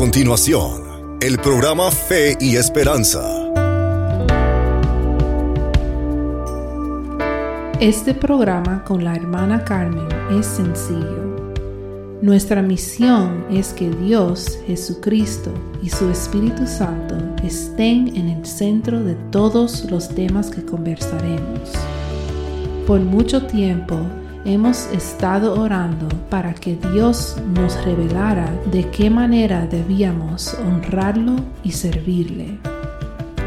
continuación, el programa Fe y Esperanza. Este programa con la hermana Carmen es sencillo. Nuestra misión es que Dios, Jesucristo y su Espíritu Santo estén en el centro de todos los temas que conversaremos. Por mucho tiempo hemos estado orando para que Dios nos revelara de qué manera debíamos honrarlo y servirle.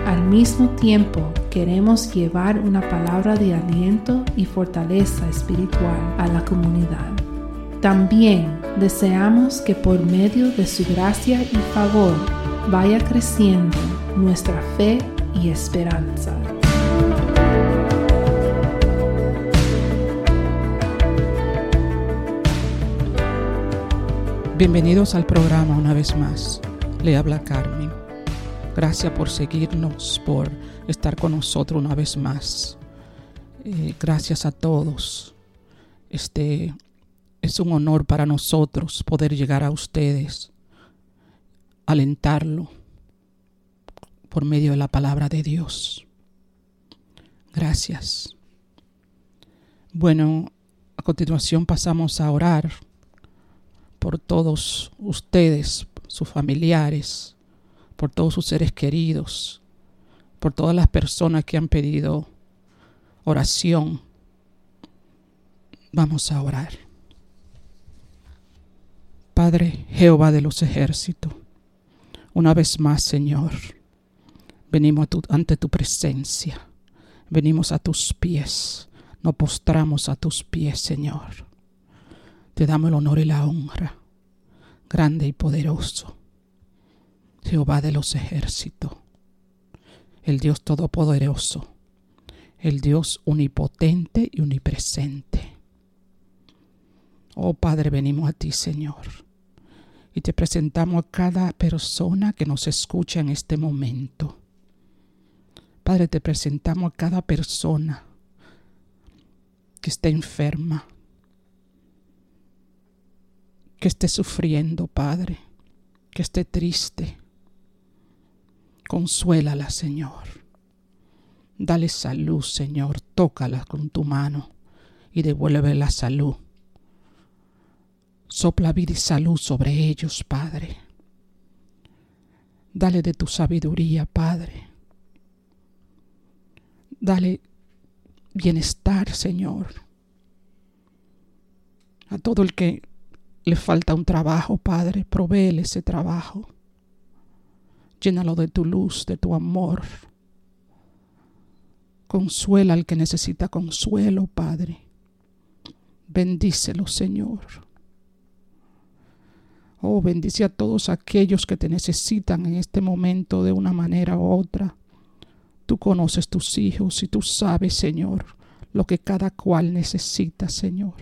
Al mismo tiempo queremos llevar una palabra de aliento y fortaleza espiritual a la comunidad. También deseamos que por medio de su gracia y favor vaya creciendo nuestra fe y esperanza. Bienvenidos al programa una vez más. Le habla Carmen. Gracias por seguirnos, por estar con nosotros una vez más. Eh, gracias a todos. Este es un honor para nosotros poder llegar a ustedes, alentarlo por medio de la palabra de Dios. Gracias. Bueno, a continuación pasamos a orar por todos ustedes, sus familiares, por todos sus seres queridos, por todas las personas que han pedido oración. Vamos a orar. Padre Jehová de los ejércitos, una vez más, Señor, venimos ante tu presencia, venimos a tus pies, nos postramos a tus pies, Señor te damos el honor y la honra, grande y poderoso, Jehová de los ejércitos, el Dios todopoderoso, el Dios unipotente y unipresente. Oh Padre, venimos a ti, Señor, y te presentamos a cada persona que nos escucha en este momento. Padre, te presentamos a cada persona que está enferma, que esté sufriendo, Padre, que esté triste. Consuélala, Señor. Dale salud, Señor. Tócala con tu mano y devuelve la salud. Sopla vida y salud sobre ellos, Padre. Dale de tu sabiduría, Padre. Dale bienestar, Señor. A todo el que le falta un trabajo, Padre, provéele ese trabajo. Llénalo de tu luz, de tu amor. Consuela al que necesita consuelo, Padre. Bendícelo, Señor. Oh, bendice a todos aquellos que te necesitan en este momento de una manera u otra. Tú conoces tus hijos y tú sabes, Señor, lo que cada cual necesita, Señor.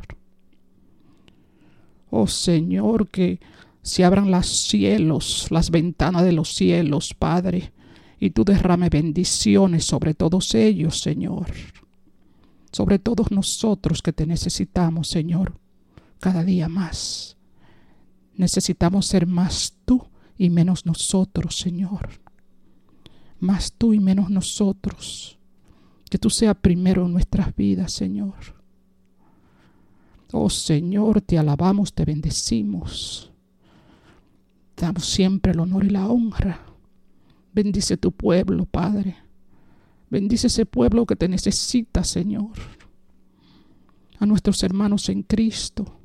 Oh Señor, que se abran los cielos, las ventanas de los cielos, Padre, y tú derrame bendiciones sobre todos ellos, Señor. Sobre todos nosotros que te necesitamos, Señor, cada día más. Necesitamos ser más tú y menos nosotros, Señor. Más tú y menos nosotros. Que tú seas primero en nuestras vidas, Señor. Oh Señor, te alabamos, te bendecimos. Damos siempre el honor y la honra. Bendice tu pueblo, Padre. Bendice ese pueblo que te necesita, Señor. A nuestros hermanos en Cristo.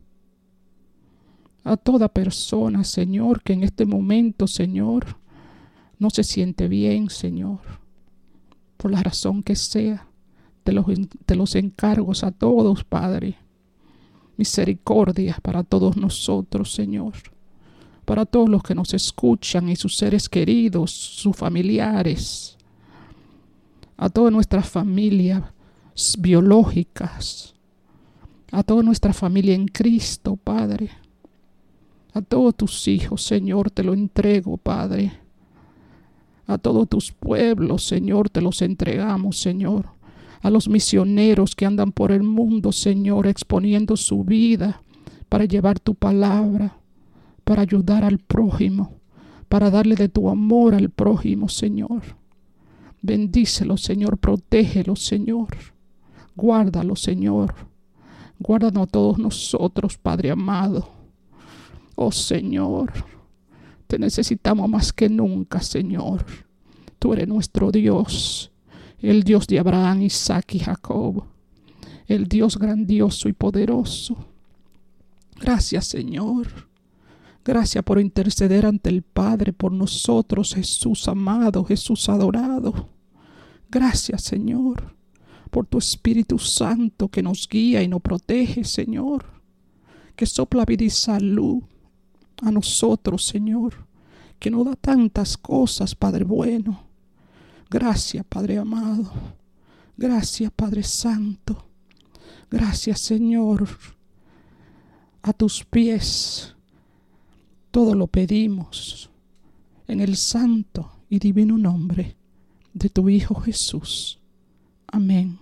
A toda persona, Señor, que en este momento, Señor, no se siente bien, Señor. Por la razón que sea. Te los, te los encargos a todos, Padre misericordia para todos nosotros, Señor. Para todos los que nos escuchan y sus seres queridos, sus familiares. A toda nuestra familia biológicas. A toda nuestra familia en Cristo, Padre. A todos tus hijos, Señor, te lo entrego, Padre. A todos tus pueblos, Señor, te los entregamos, Señor a los misioneros que andan por el mundo, Señor, exponiendo su vida para llevar tu palabra, para ayudar al prójimo, para darle de tu amor al prójimo, Señor. Bendícelo, Señor, protégelo, Señor. Guárdalo, Señor. Guárdanos a todos nosotros, Padre amado. Oh Señor, te necesitamos más que nunca, Señor. Tú eres nuestro Dios, el Dios de Abraham, Isaac y Jacob, el Dios grandioso y poderoso. Gracias, Señor. Gracias por interceder ante el Padre por nosotros, Jesús amado, Jesús adorado. Gracias, Señor, por tu Espíritu Santo que nos guía y nos protege, Señor, que sopla vida y salud a nosotros, Señor, que nos da tantas cosas, Padre bueno. Gracias, Padre amado. Gracias, Padre Santo. Gracias, Señor. A tus pies todo lo pedimos en el santo y divino nombre de tu Hijo Jesús. Amén,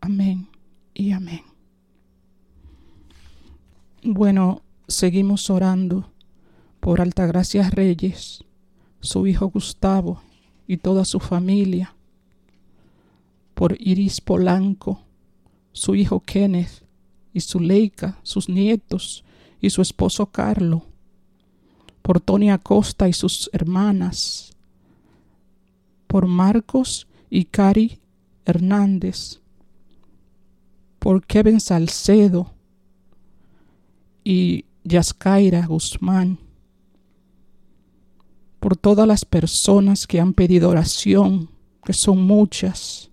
amén y amén. Bueno, seguimos orando por Altagracia Reyes, su hijo Gustavo y toda su familia, por Iris Polanco, su hijo Kenneth y su Leica, sus nietos y su esposo Carlo, por Tony Acosta y sus hermanas, por Marcos y Cari Hernández, por Kevin Salcedo y Yascaira Guzmán, por todas las personas que han pedido oración, que son muchas,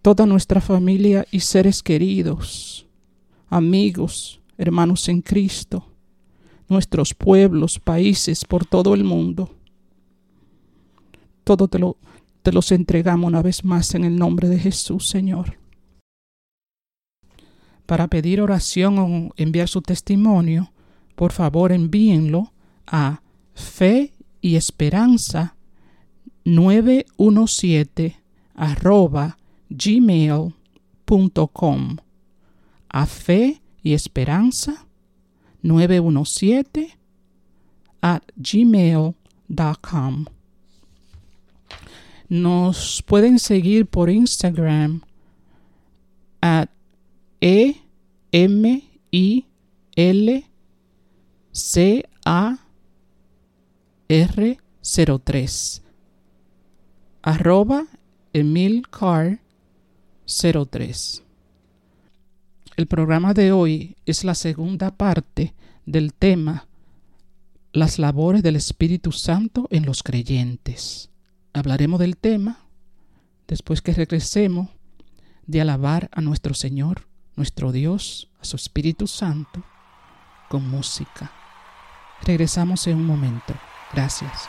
toda nuestra familia y seres queridos, amigos, hermanos en Cristo nuestros pueblos, países, por todo el mundo. Todo te, lo, te los entregamos una vez más en el nombre de Jesús, Señor. Para pedir oración o enviar su testimonio, por favor envíenlo a fe y esperanza 917 arroba gmail.com a fe y esperanza 917 at gmail.com. Nos pueden seguir por Instagram at e m i l c a r 03 arroba emilcar 03 el programa de hoy es la segunda parte del tema Las labores del Espíritu Santo en los creyentes. Hablaremos del tema después que regresemos de alabar a nuestro Señor, nuestro Dios, a su Espíritu Santo, con música. Regresamos en un momento. Gracias.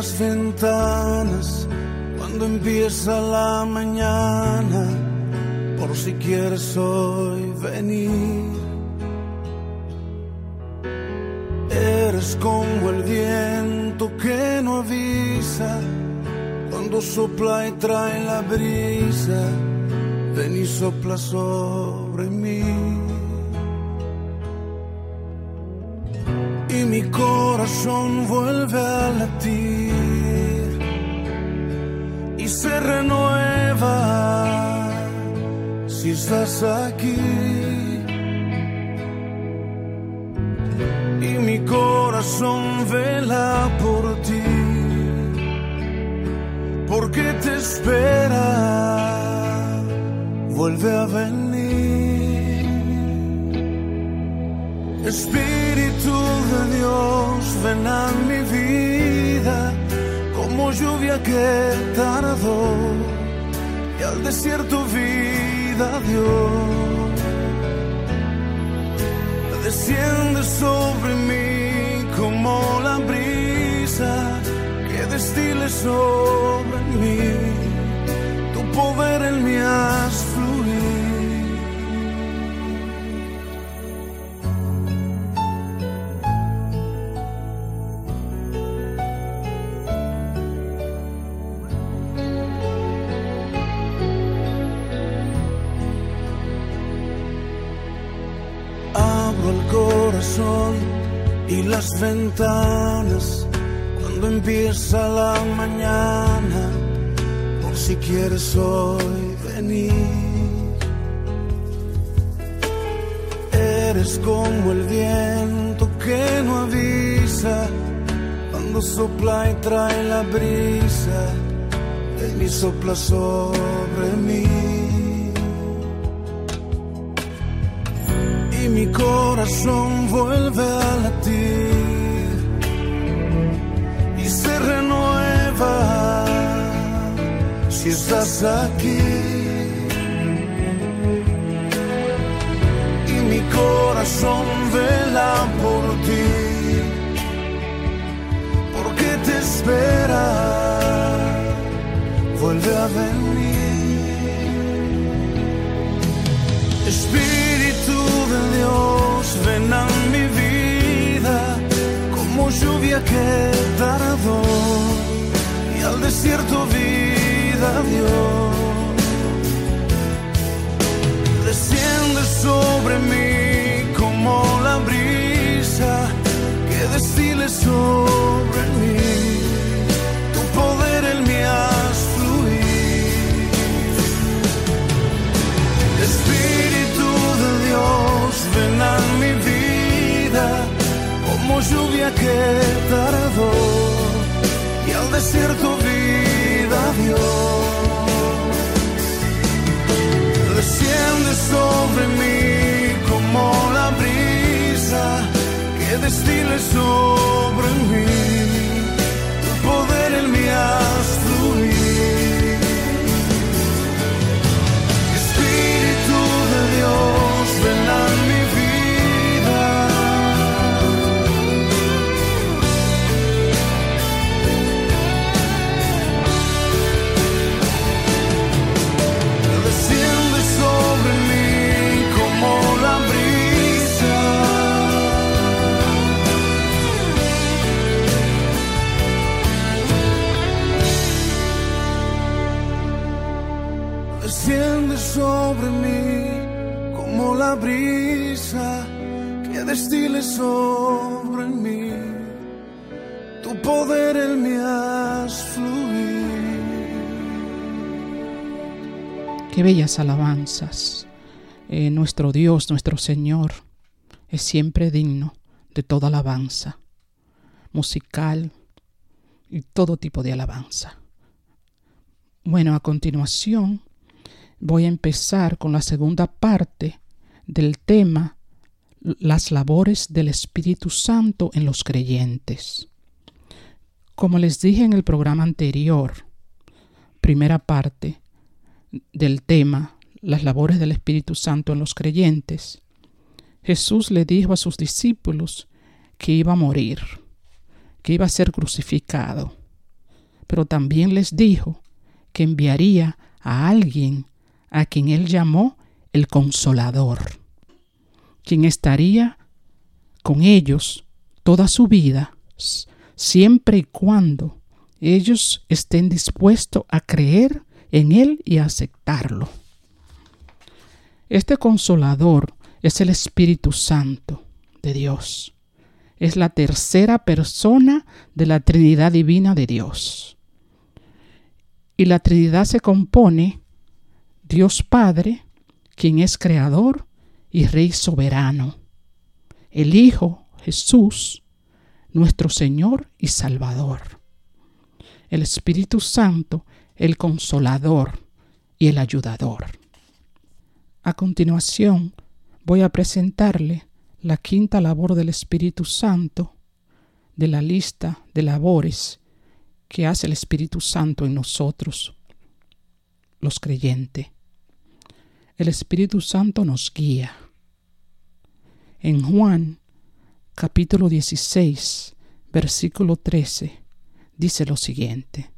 Las ventanas cuando empieza la mañana, por si quieres hoy venir. Eres como el viento que no avisa cuando sopla y trae la brisa. Ven y sopla sobre mí. Y mi corazón vuelve a latir se renueva si estás aquí. y mi corazón vela por ti, porque te espera, vuelve a venir. Espíritu de Dios, ven que tardó, y al desierto vida dio desciende sobre mí como la brisa que destile sobre mí. Tu poder en mí haz corazón y las ventanas cuando empieza la mañana, por si quieres hoy venir. Eres como el viento que no avisa cuando sopla y trae la brisa, ven y sopla sobre mí. Mi corazón vuelve a latir y se renueva si estás aquí. Y mi corazón vela por ti, porque te espera, vuelve a venir. Dios, ven a mi vida como lluvia que tardó y al desierto vida dio. Desciende sobre mí como la brisa que destile sobre mí. Tu poder en mí haz fluir. Espíritu de Dios, como lluvia que tardó y al desierto vida dio. Desciende sobre mí como la brisa que destile sobre destile sobre mí. Tu poder mí haz fluir. Qué bellas alabanzas. Eh, nuestro Dios, nuestro Señor, es siempre digno de toda alabanza, musical y todo tipo de alabanza. Bueno, a continuación voy a empezar con la segunda parte del tema las labores del Espíritu Santo en los creyentes. Como les dije en el programa anterior, primera parte del tema las labores del Espíritu Santo en los creyentes, Jesús le dijo a sus discípulos que iba a morir, que iba a ser crucificado pero también les dijo que enviaría a alguien a quien él llamó el consolador, quien estaría con ellos toda su vida, siempre y cuando ellos estén dispuestos a creer en Él y a aceptarlo. Este consolador es el Espíritu Santo de Dios. Es la tercera persona de la Trinidad Divina de Dios. Y la Trinidad se compone Dios Padre, quien es Creador y Rey soberano. El Hijo, Jesús, nuestro Señor y Salvador. El Espíritu Santo, el Consolador y el Ayudador. A continuación, voy a presentarle la quinta labor del Espíritu Santo de la lista de labores que hace el Espíritu Santo en nosotros, los creyentes. El Espíritu Santo nos guía. En Juan capítulo 16, versículo 13, dice lo siguiente,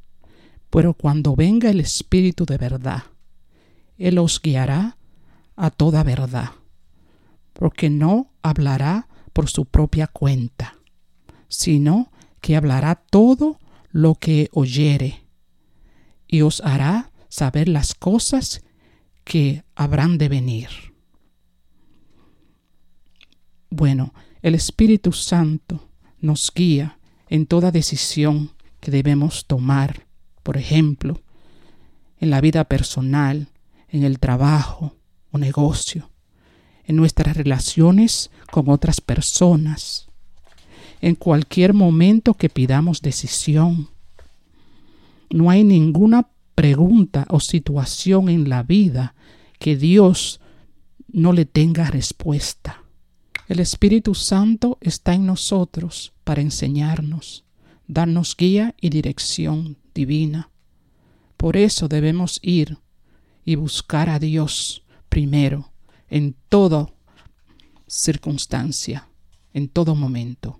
Pero cuando venga el Espíritu de verdad, Él os guiará a toda verdad, porque no hablará por su propia cuenta, sino que hablará todo lo que oyere, y os hará saber las cosas que habrán de venir. Bueno, el Espíritu Santo nos guía en toda decisión que debemos tomar, por ejemplo, en la vida personal, en el trabajo o negocio, en nuestras relaciones con otras personas, en cualquier momento que pidamos decisión. No hay ninguna pregunta o situación en la vida que Dios no le tenga respuesta. El Espíritu Santo está en nosotros para enseñarnos, darnos guía y dirección divina. Por eso debemos ir y buscar a Dios primero en toda circunstancia, en todo momento.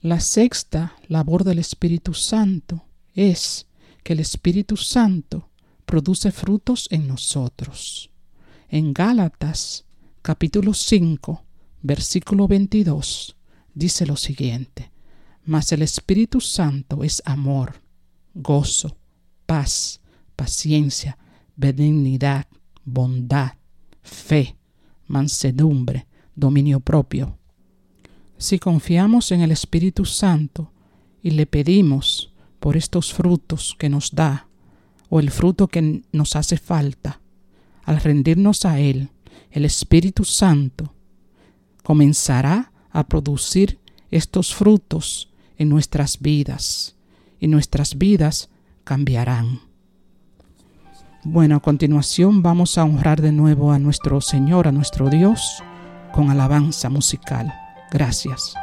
La sexta labor del Espíritu Santo es que el Espíritu Santo produce frutos en nosotros. En Gálatas capítulo 5, versículo 22, dice lo siguiente, Mas el Espíritu Santo es amor, gozo, paz, paciencia, benignidad, bondad, fe, mansedumbre, dominio propio. Si confiamos en el Espíritu Santo y le pedimos por estos frutos que nos da o el fruto que nos hace falta, al rendirnos a Él, el Espíritu Santo comenzará a producir estos frutos en nuestras vidas y nuestras vidas cambiarán. Bueno, a continuación vamos a honrar de nuevo a nuestro Señor, a nuestro Dios, con alabanza musical. Gracias.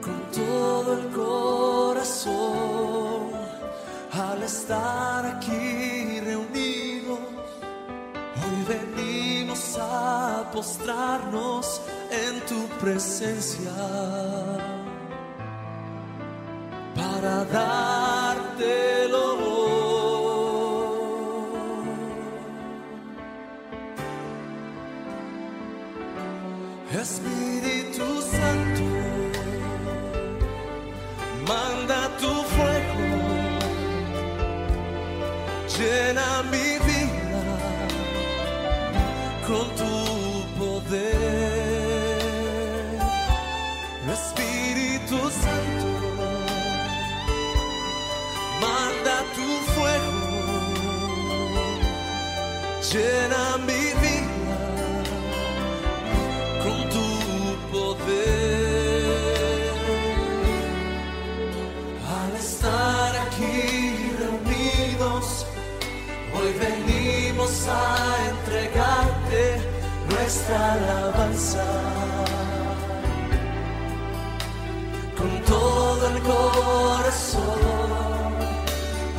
Con todo el corazón, al estar aquí reunidos, hoy venimos a postrarnos en tu presencia para dártelo.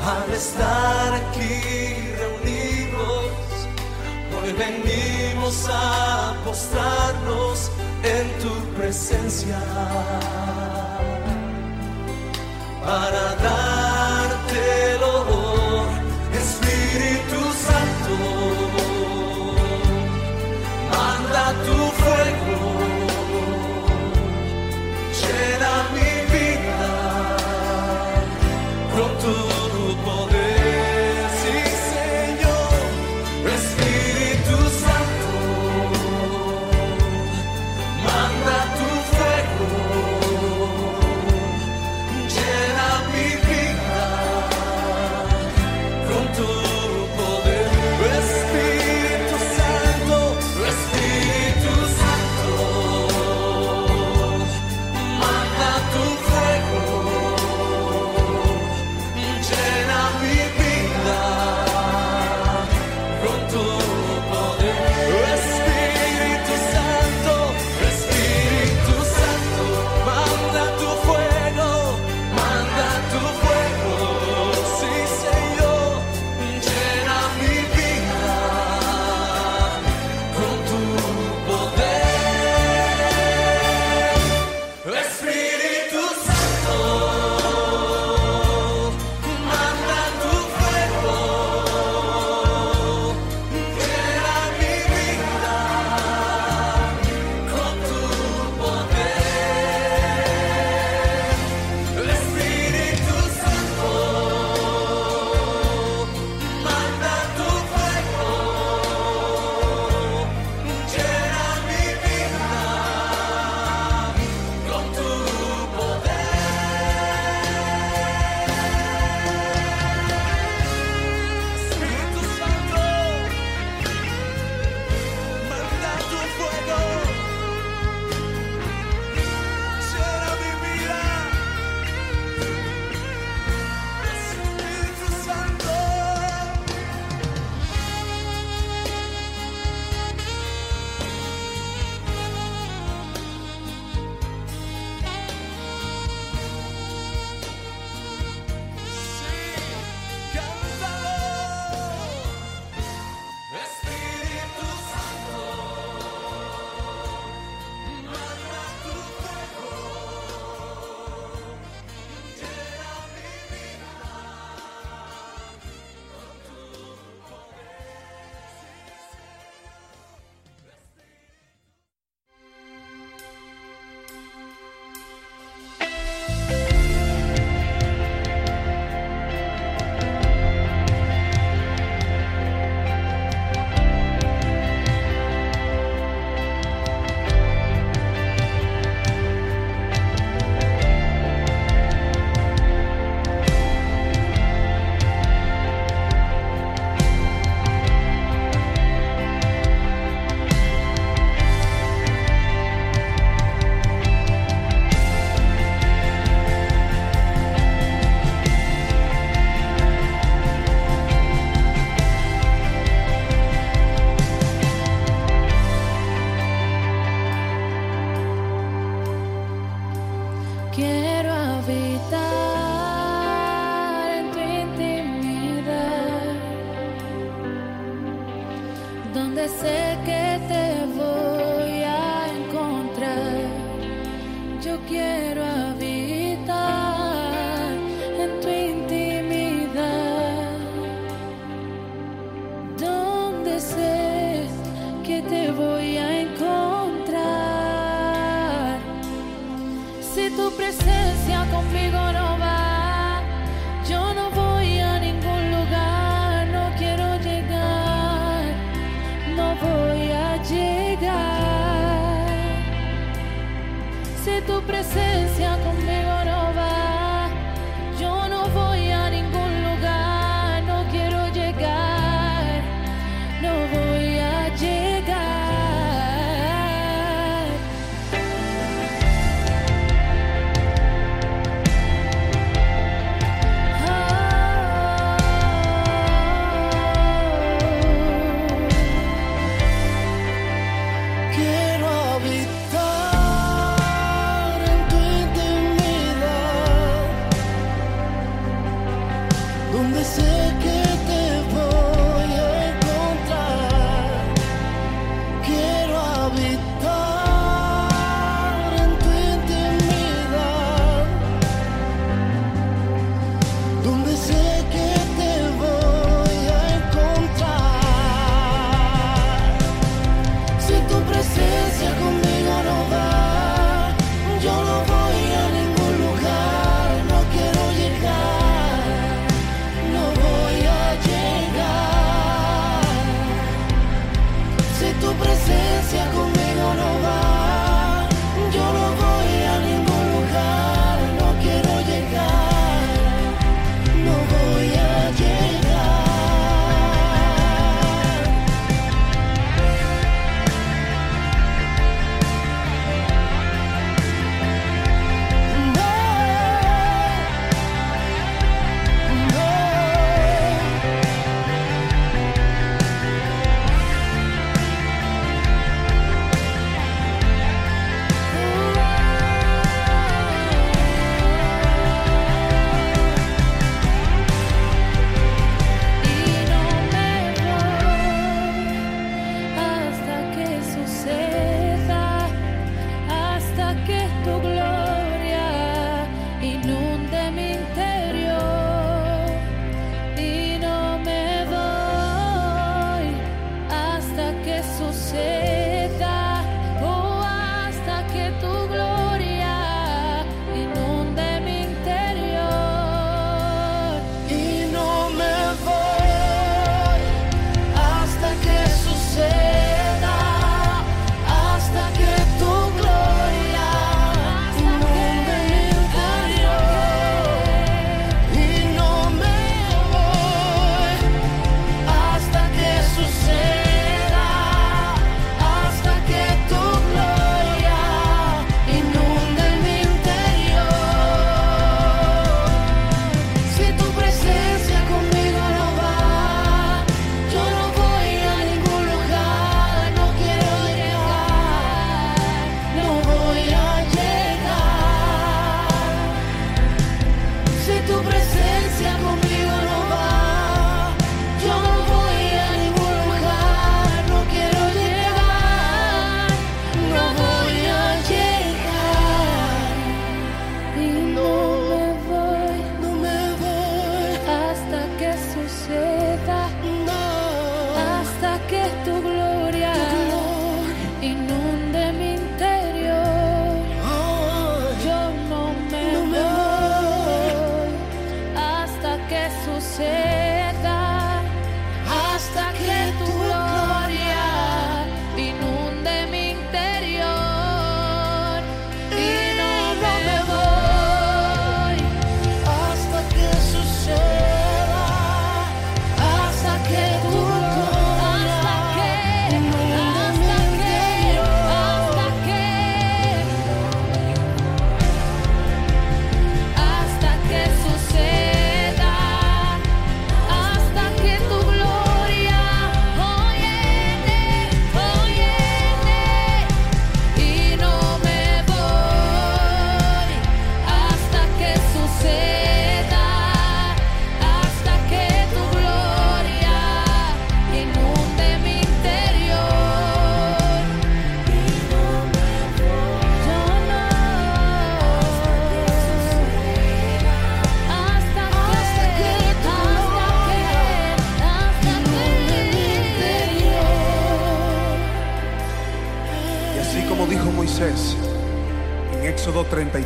al estar aquí reunidos, hoy venimos a postrarnos en tu presencia para darte el honor, Espíritu.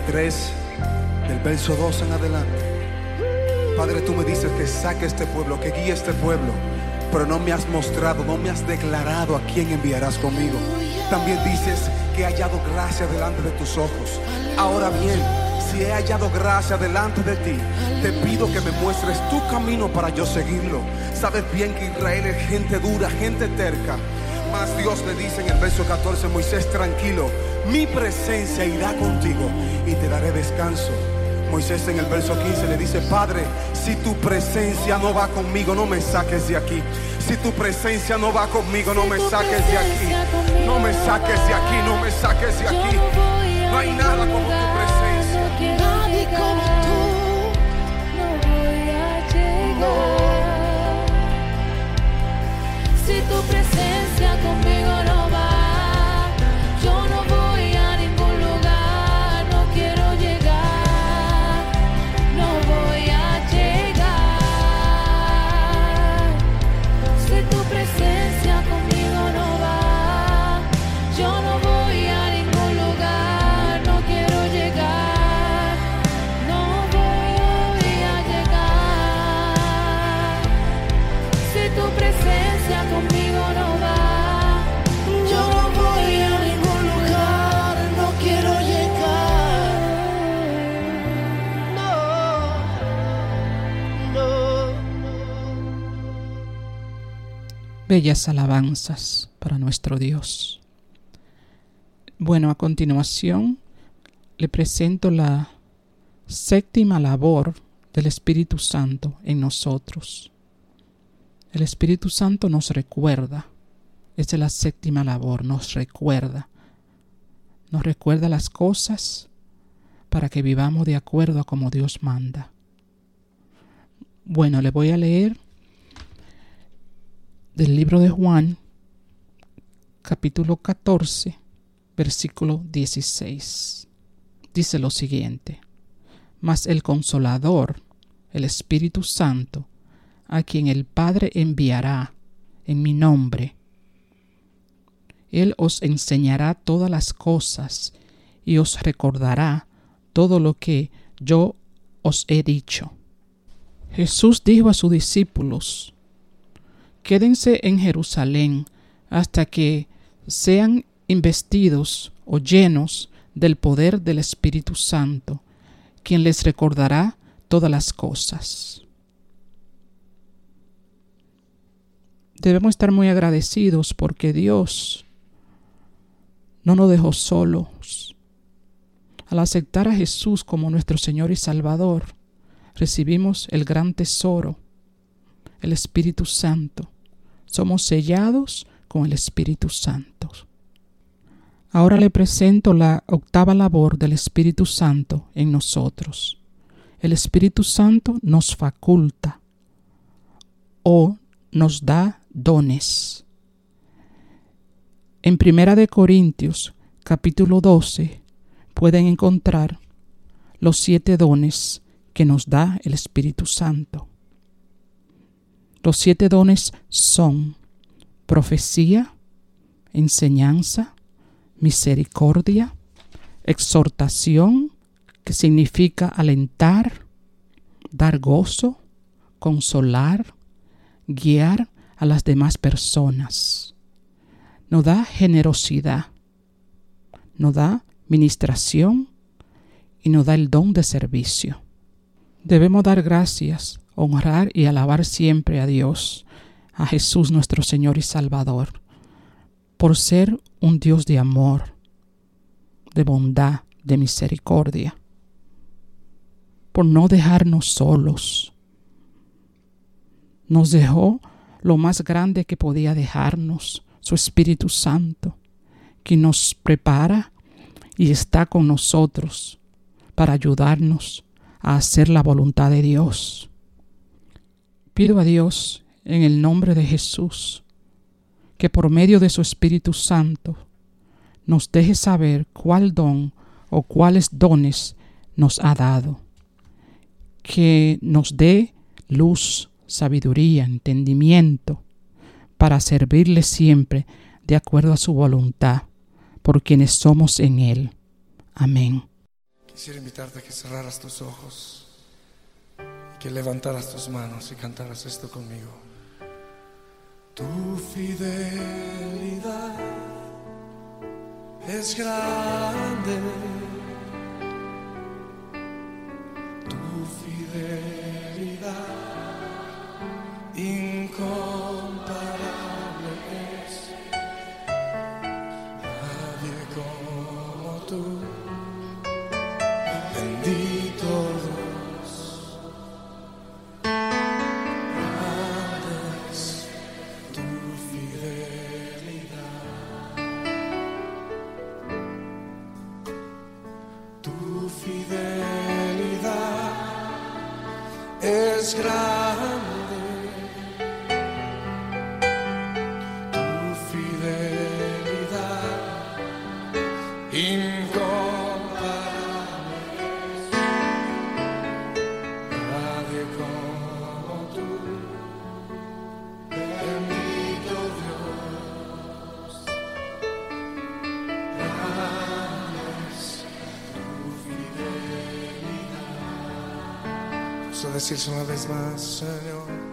23, del verso 2 en adelante. Padre, tú me dices que saque este pueblo, que guíe este pueblo, pero no me has mostrado, no me has declarado a quién enviarás conmigo. También dices que he hallado gracia delante de tus ojos. Ahora bien, si he hallado gracia delante de ti, te pido que me muestres tu camino para yo seguirlo. Sabes bien que Israel es gente dura, gente terca. Mas Dios le dice en el verso 14, Moisés, tranquilo mi presencia irá contigo y te daré descanso. Moisés en el verso 15 le dice, Padre, si tu presencia no va conmigo, no me saques de aquí. Si tu presencia no va conmigo, no me saques de aquí. No me saques de aquí, no me saques de aquí. No hay nada como tu presencia. Nadie como tú. No voy a llegar. Si tu presencia Bellas alabanzas para nuestro Dios. Bueno, a continuación le presento la séptima labor del Espíritu Santo en nosotros. El Espíritu Santo nos recuerda, esa es la séptima labor, nos recuerda. Nos recuerda las cosas para que vivamos de acuerdo a como Dios manda. Bueno, le voy a leer del libro de Juan, capítulo 14, versículo 16. Dice lo siguiente, mas el consolador, el Espíritu Santo, a quien el Padre enviará en mi nombre, Él os enseñará todas las cosas y os recordará todo lo que yo os he dicho. Jesús dijo a sus discípulos, quédense en Jerusalén hasta que sean investidos o llenos del poder del Espíritu Santo, quien les recordará todas las cosas. Debemos estar muy agradecidos porque Dios no nos dejó solos. Al aceptar a Jesús como nuestro Señor y Salvador, recibimos el gran tesoro, el Espíritu Santo. Somos sellados con el Espíritu Santo. Ahora le presento la octava labor del Espíritu Santo en nosotros. El Espíritu Santo nos faculta o nos da dones. En Primera de Corintios, capítulo 12, pueden encontrar los siete dones que nos da el Espíritu Santo. Los siete dones son profecía, enseñanza, misericordia, exhortación, que significa alentar, dar gozo, consolar, guiar a las demás personas. Nos da generosidad, nos da ministración y nos da el don de servicio. Debemos dar gracias, honrar y alabar siempre a Dios, a Jesús nuestro Señor y Salvador, por ser un Dios de amor, de bondad, de misericordia, por no dejarnos solos. Nos dejó lo más grande que podía dejarnos, su Espíritu Santo, que nos prepara y está con nosotros para ayudarnos a hacer la voluntad de Dios pido a Dios en el nombre de Jesús que por medio de su Espíritu Santo nos deje saber cuál don o cuáles dones nos ha dado, que nos dé luz, sabiduría, entendimiento, para servirle siempre de acuerdo a su voluntad, por quienes somos en Él. Amén. Quisiera invitarte a que cerraras tus ojos que levantaras tus manos y cantaras esto conmigo. Tu fidelidad es grande. Tu fidelidad face, Seigneur.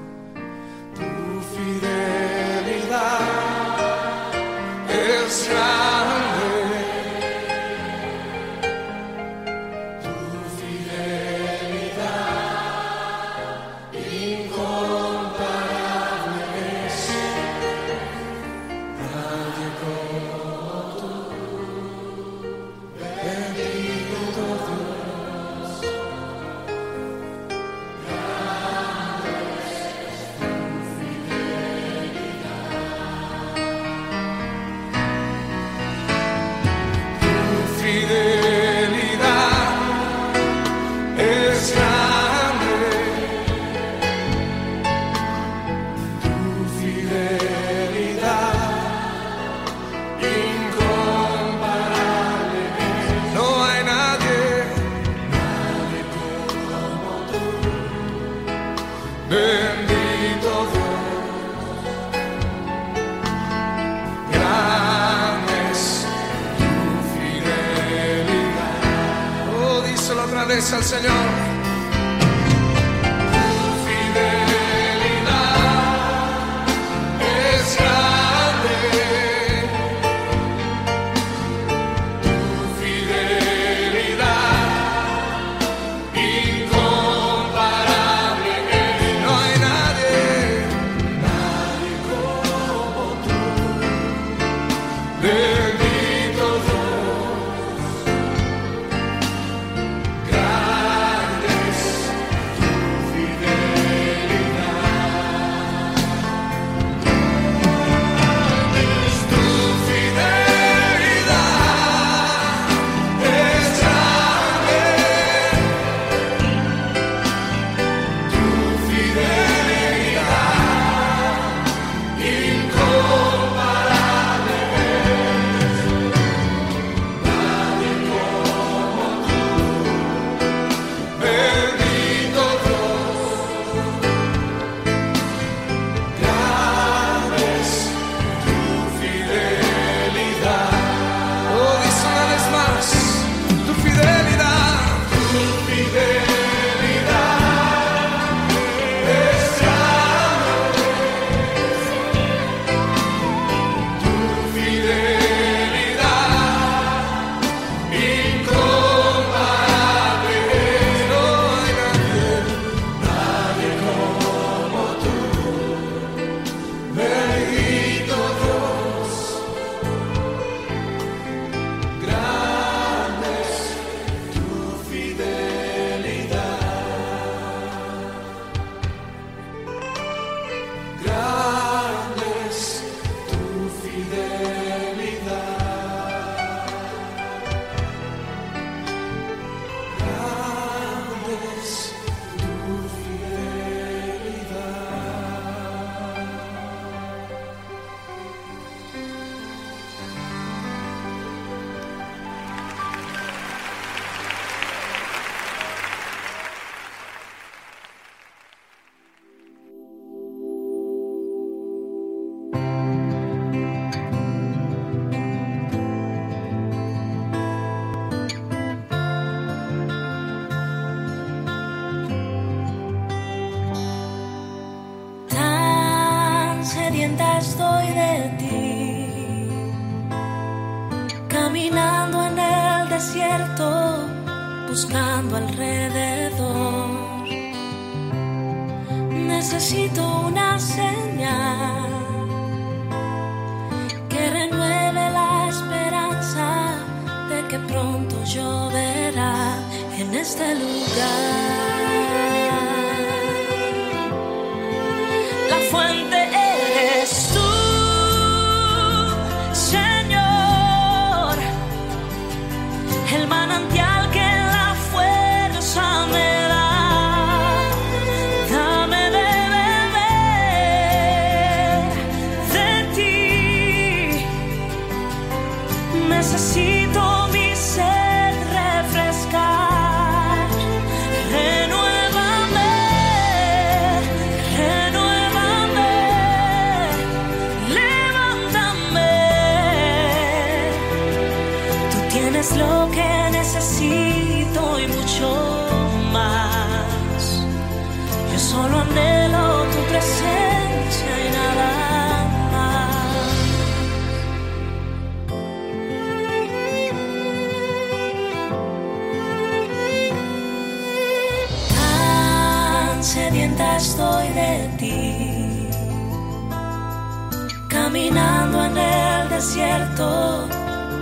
Señal que renueve la esperanza de que pronto lloverá en este lugar. La fuente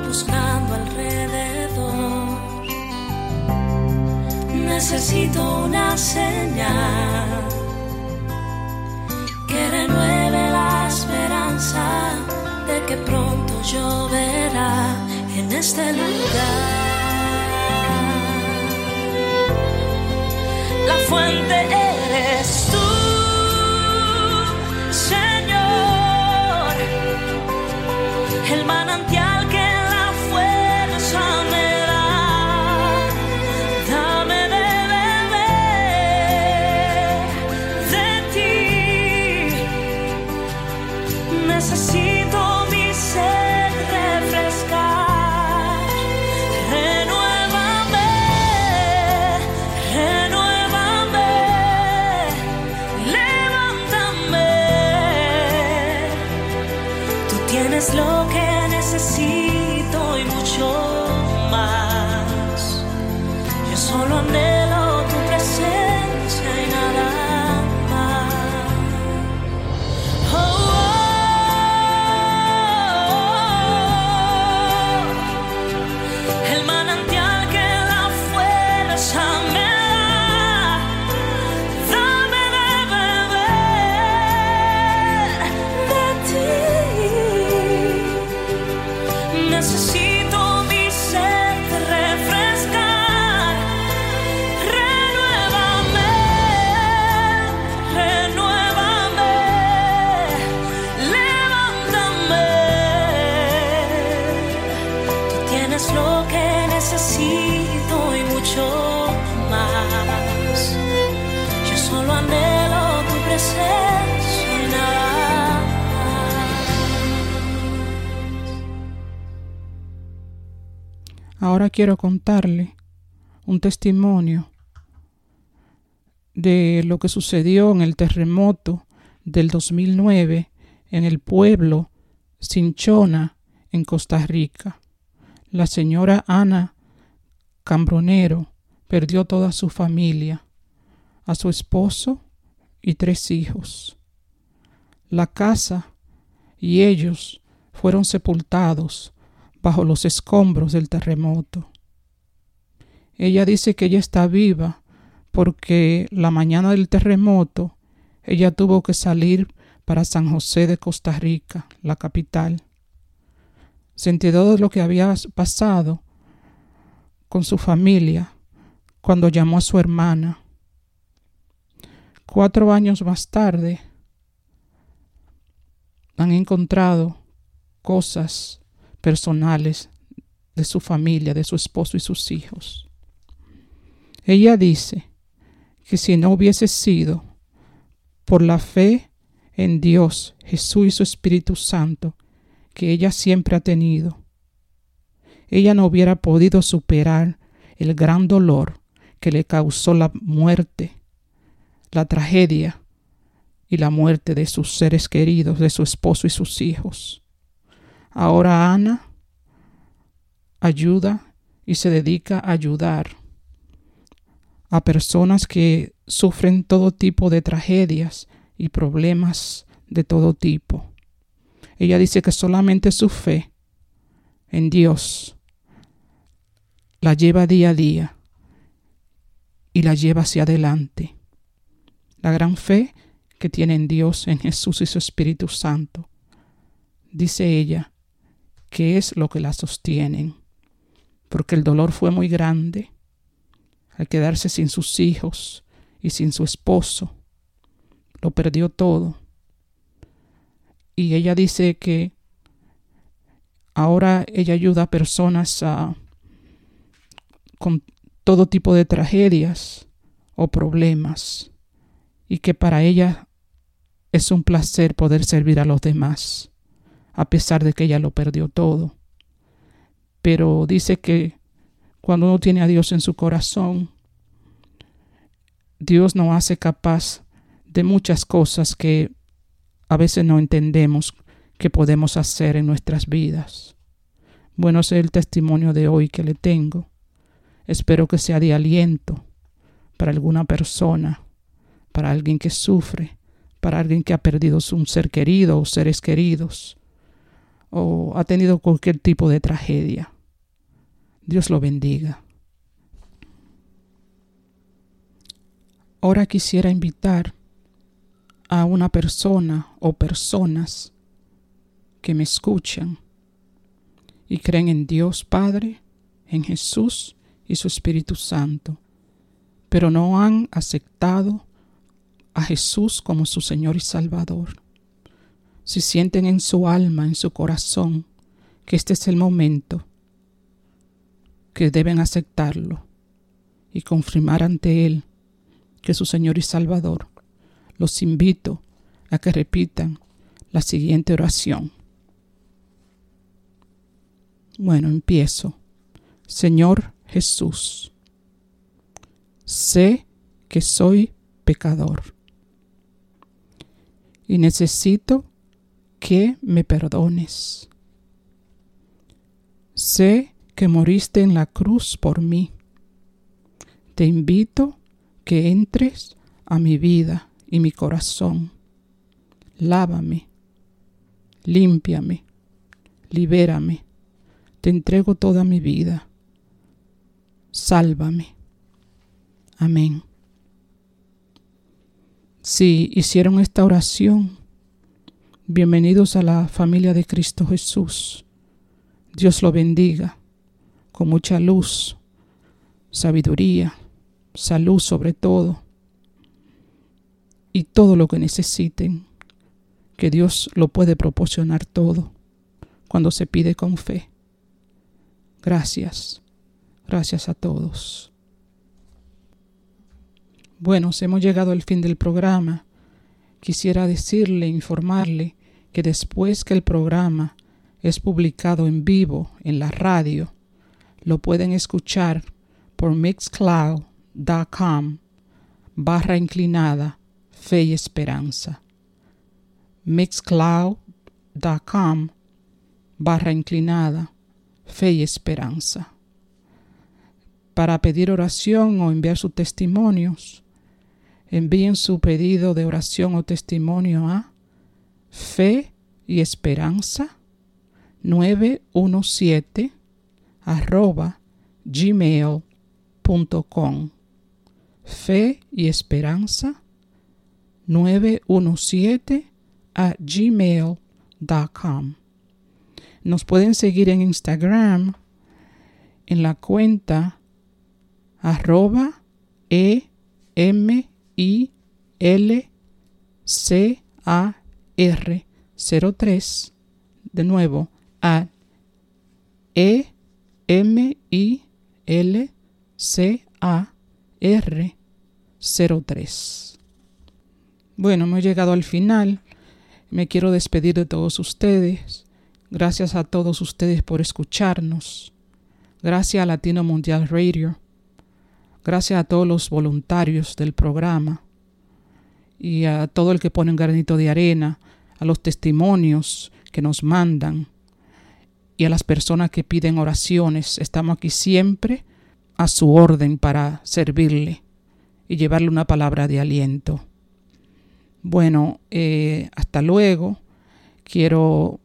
buscando alrededor. Necesito una señal que renueve la esperanza de que pronto lloverá en este lugar. La fuente eres quiero contarle un testimonio de lo que sucedió en el terremoto del 2009 en el pueblo Cinchona, en Costa Rica. La señora Ana Cambronero perdió toda su familia, a su esposo y tres hijos. La casa y ellos fueron sepultados bajo los escombros del terremoto. Ella dice que ella está viva porque la mañana del terremoto ella tuvo que salir para San José de Costa Rica, la capital. Se enteró de lo que había pasado con su familia cuando llamó a su hermana. Cuatro años más tarde han encontrado cosas personales de su familia, de su esposo y sus hijos. Ella dice que si no hubiese sido por la fe en Dios, Jesús y su Espíritu Santo que ella siempre ha tenido, ella no hubiera podido superar el gran dolor que le causó la muerte, la tragedia y la muerte de sus seres queridos, de su esposo y sus hijos. Ahora Ana ayuda y se dedica a ayudar a personas que sufren todo tipo de tragedias y problemas de todo tipo. Ella dice que solamente su fe en Dios la lleva día a día y la lleva hacia adelante. La gran fe que tiene en Dios, en Jesús y su Espíritu Santo. Dice ella que es lo que la sostienen, porque el dolor fue muy grande al quedarse sin sus hijos y sin su esposo. Lo perdió todo. Y ella dice que ahora ella ayuda a personas a, con todo tipo de tragedias o problemas y que para ella es un placer poder servir a los demás, a pesar de que ella lo perdió todo. Pero dice que cuando uno tiene a Dios en su corazón, Dios nos hace capaz de muchas cosas que a veces no entendemos que podemos hacer en nuestras vidas. Bueno, ese es el testimonio de hoy que le tengo. Espero que sea de aliento para alguna persona, para alguien que sufre, para alguien que ha perdido un ser querido o seres queridos, o ha tenido cualquier tipo de tragedia. Dios lo bendiga. Ahora quisiera invitar a una persona o personas que me escuchan y creen en Dios Padre, en Jesús y su Espíritu Santo, pero no han aceptado a Jesús como su Señor y Salvador. Si sienten en su alma, en su corazón, que este es el momento que deben aceptarlo y confirmar ante Él que su Señor y Salvador, los invito a que repitan la siguiente oración. Bueno, empiezo. Señor Jesús, sé que soy pecador y necesito que me perdones. Sé que moriste en la cruz por mí. Te invito que entres a mi vida y mi corazón. Lávame, límpiame, libérame. Te entrego toda mi vida. Sálvame. Amén. Si hicieron esta oración, bienvenidos a la familia de Cristo Jesús. Dios lo bendiga con mucha luz, sabiduría, salud sobre todo y todo lo que necesiten, que Dios lo puede proporcionar todo cuando se pide con fe. Gracias, gracias a todos. Bueno, hemos llegado al fin del programa. Quisiera decirle, informarle que después que el programa es publicado en vivo en la radio, lo pueden escuchar por mixcloud.com barra inclinada fe y esperanza. mixcloud.com barra inclinada fe y esperanza. Para pedir oración o enviar sus testimonios, envíen su pedido de oración o testimonio a fe y esperanza 917 arroba gmail.com fe y esperanza 917 a gmail.com nos pueden seguir en Instagram en la cuenta arroba e m i l c a r 03 de nuevo a e m i l c a r 03 bueno hemos llegado al final. Me quiero despedir de todos ustedes. Gracias a todos ustedes por escucharnos. Gracias a Latino Mundial Radio. Gracias a todos los voluntarios del programa. Y a todo el que pone un granito de arena, a los testimonios que nos mandan y a las personas que piden oraciones. Estamos aquí siempre a su orden para servirle. y llevarle una palabra de aliento. Bueno, eh, hasta luego. Quiero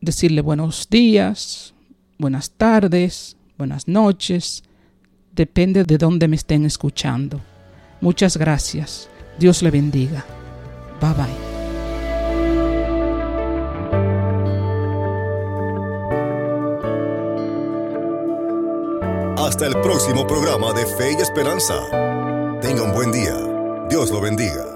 decirle buenos días, buenas tardes, buenas noches. Depende de dónde me estén escuchando. Muchas gracias. Dios le bendiga. Bye bye. El próximo programa de Fe y Esperanza. Tenga un buen día. Dios lo bendiga.